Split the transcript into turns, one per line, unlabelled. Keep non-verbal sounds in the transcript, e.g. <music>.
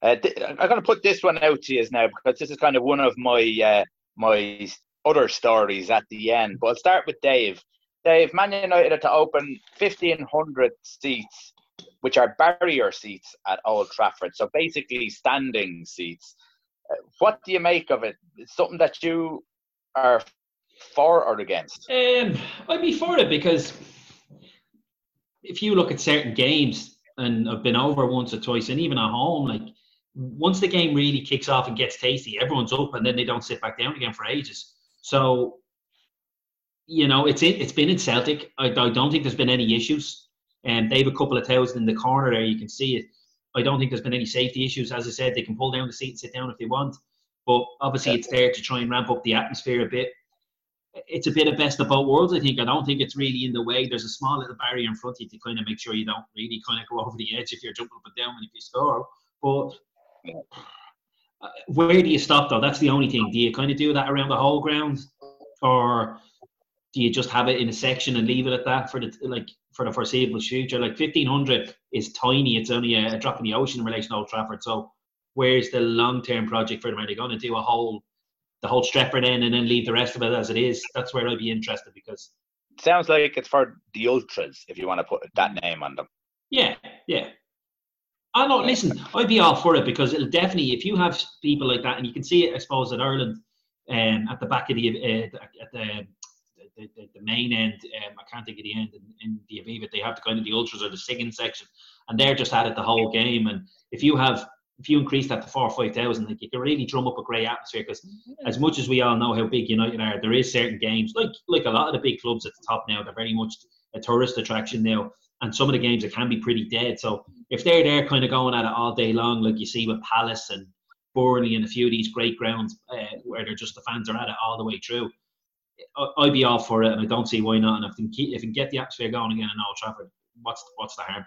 Uh, th- I'm going to put this one out to you now because this is kind of one of my uh, my other stories at the end. But I'll start with Dave. Dave, Man United had to open 1,500 seats, which are barrier seats at Old Trafford. So basically standing seats. Uh, what do you make of it? It's something that you are for or against?
Um, I'd be for it because if you look at certain games, and I've been over once or twice, and even at home, like once the game really kicks off and gets tasty, everyone's up, and then they don't sit back down again for ages. So, you know, it's it, it's been in Celtic. I, I don't think there's been any issues. And um, they have a couple of thousand in the corner there. You can see it. I don't think there's been any safety issues. As I said, they can pull down the seat and sit down if they want. But obviously, it's there to try and ramp up the atmosphere a bit. It's a bit of best of both worlds, I think. I don't think it's really in the way. There's a small little barrier in front of you to kind of make sure you don't really kind of go <laughs> over the edge if you're jumping up and down when you score. But Uh, where do you stop though? That's the only thing. Do you kind of do that around the whole ground, or do you just have it in a section and leave it at that for the like for the foreseeable future? Like fifteen hundred is tiny. It's only a, drop in the ocean in relation to Old Trafford. So where's the long term project for them? Are they going to do a whole the whole Stretford end and then leave the rest of it as it is? That's where I'd be interested because
sounds like it's for the ultras if you want to put that name on them.
Yeah, yeah. I know. Listen, I'd be all for it because it'll definitely, if you have people like that, and you can see it, I suppose, at Ireland, um, at the back of the uh, at the the, the, the, main end. Um, I can't think of the end in, in the Aviva. They have the kind of the ultras or the singing section, and they're just at it the whole game. And if you have if you increase that to four or five thousand, like you can really drum up a great atmosphere. Because mm-hmm. as much as we all know how big United are, there is certain games like like a lot of the big clubs at the top now. They're very much a tourist attraction now and some of the games it can be pretty dead. So if they're there kind of going at it all day long, like you see with Palace and Burnley and a few of these great grounds uh, where they're just the fans are at it all the way through, I'd be all for it, and I don't see why not. And if they, keep, if they get the atmosphere going again in Old Trafford, what's what's the harm?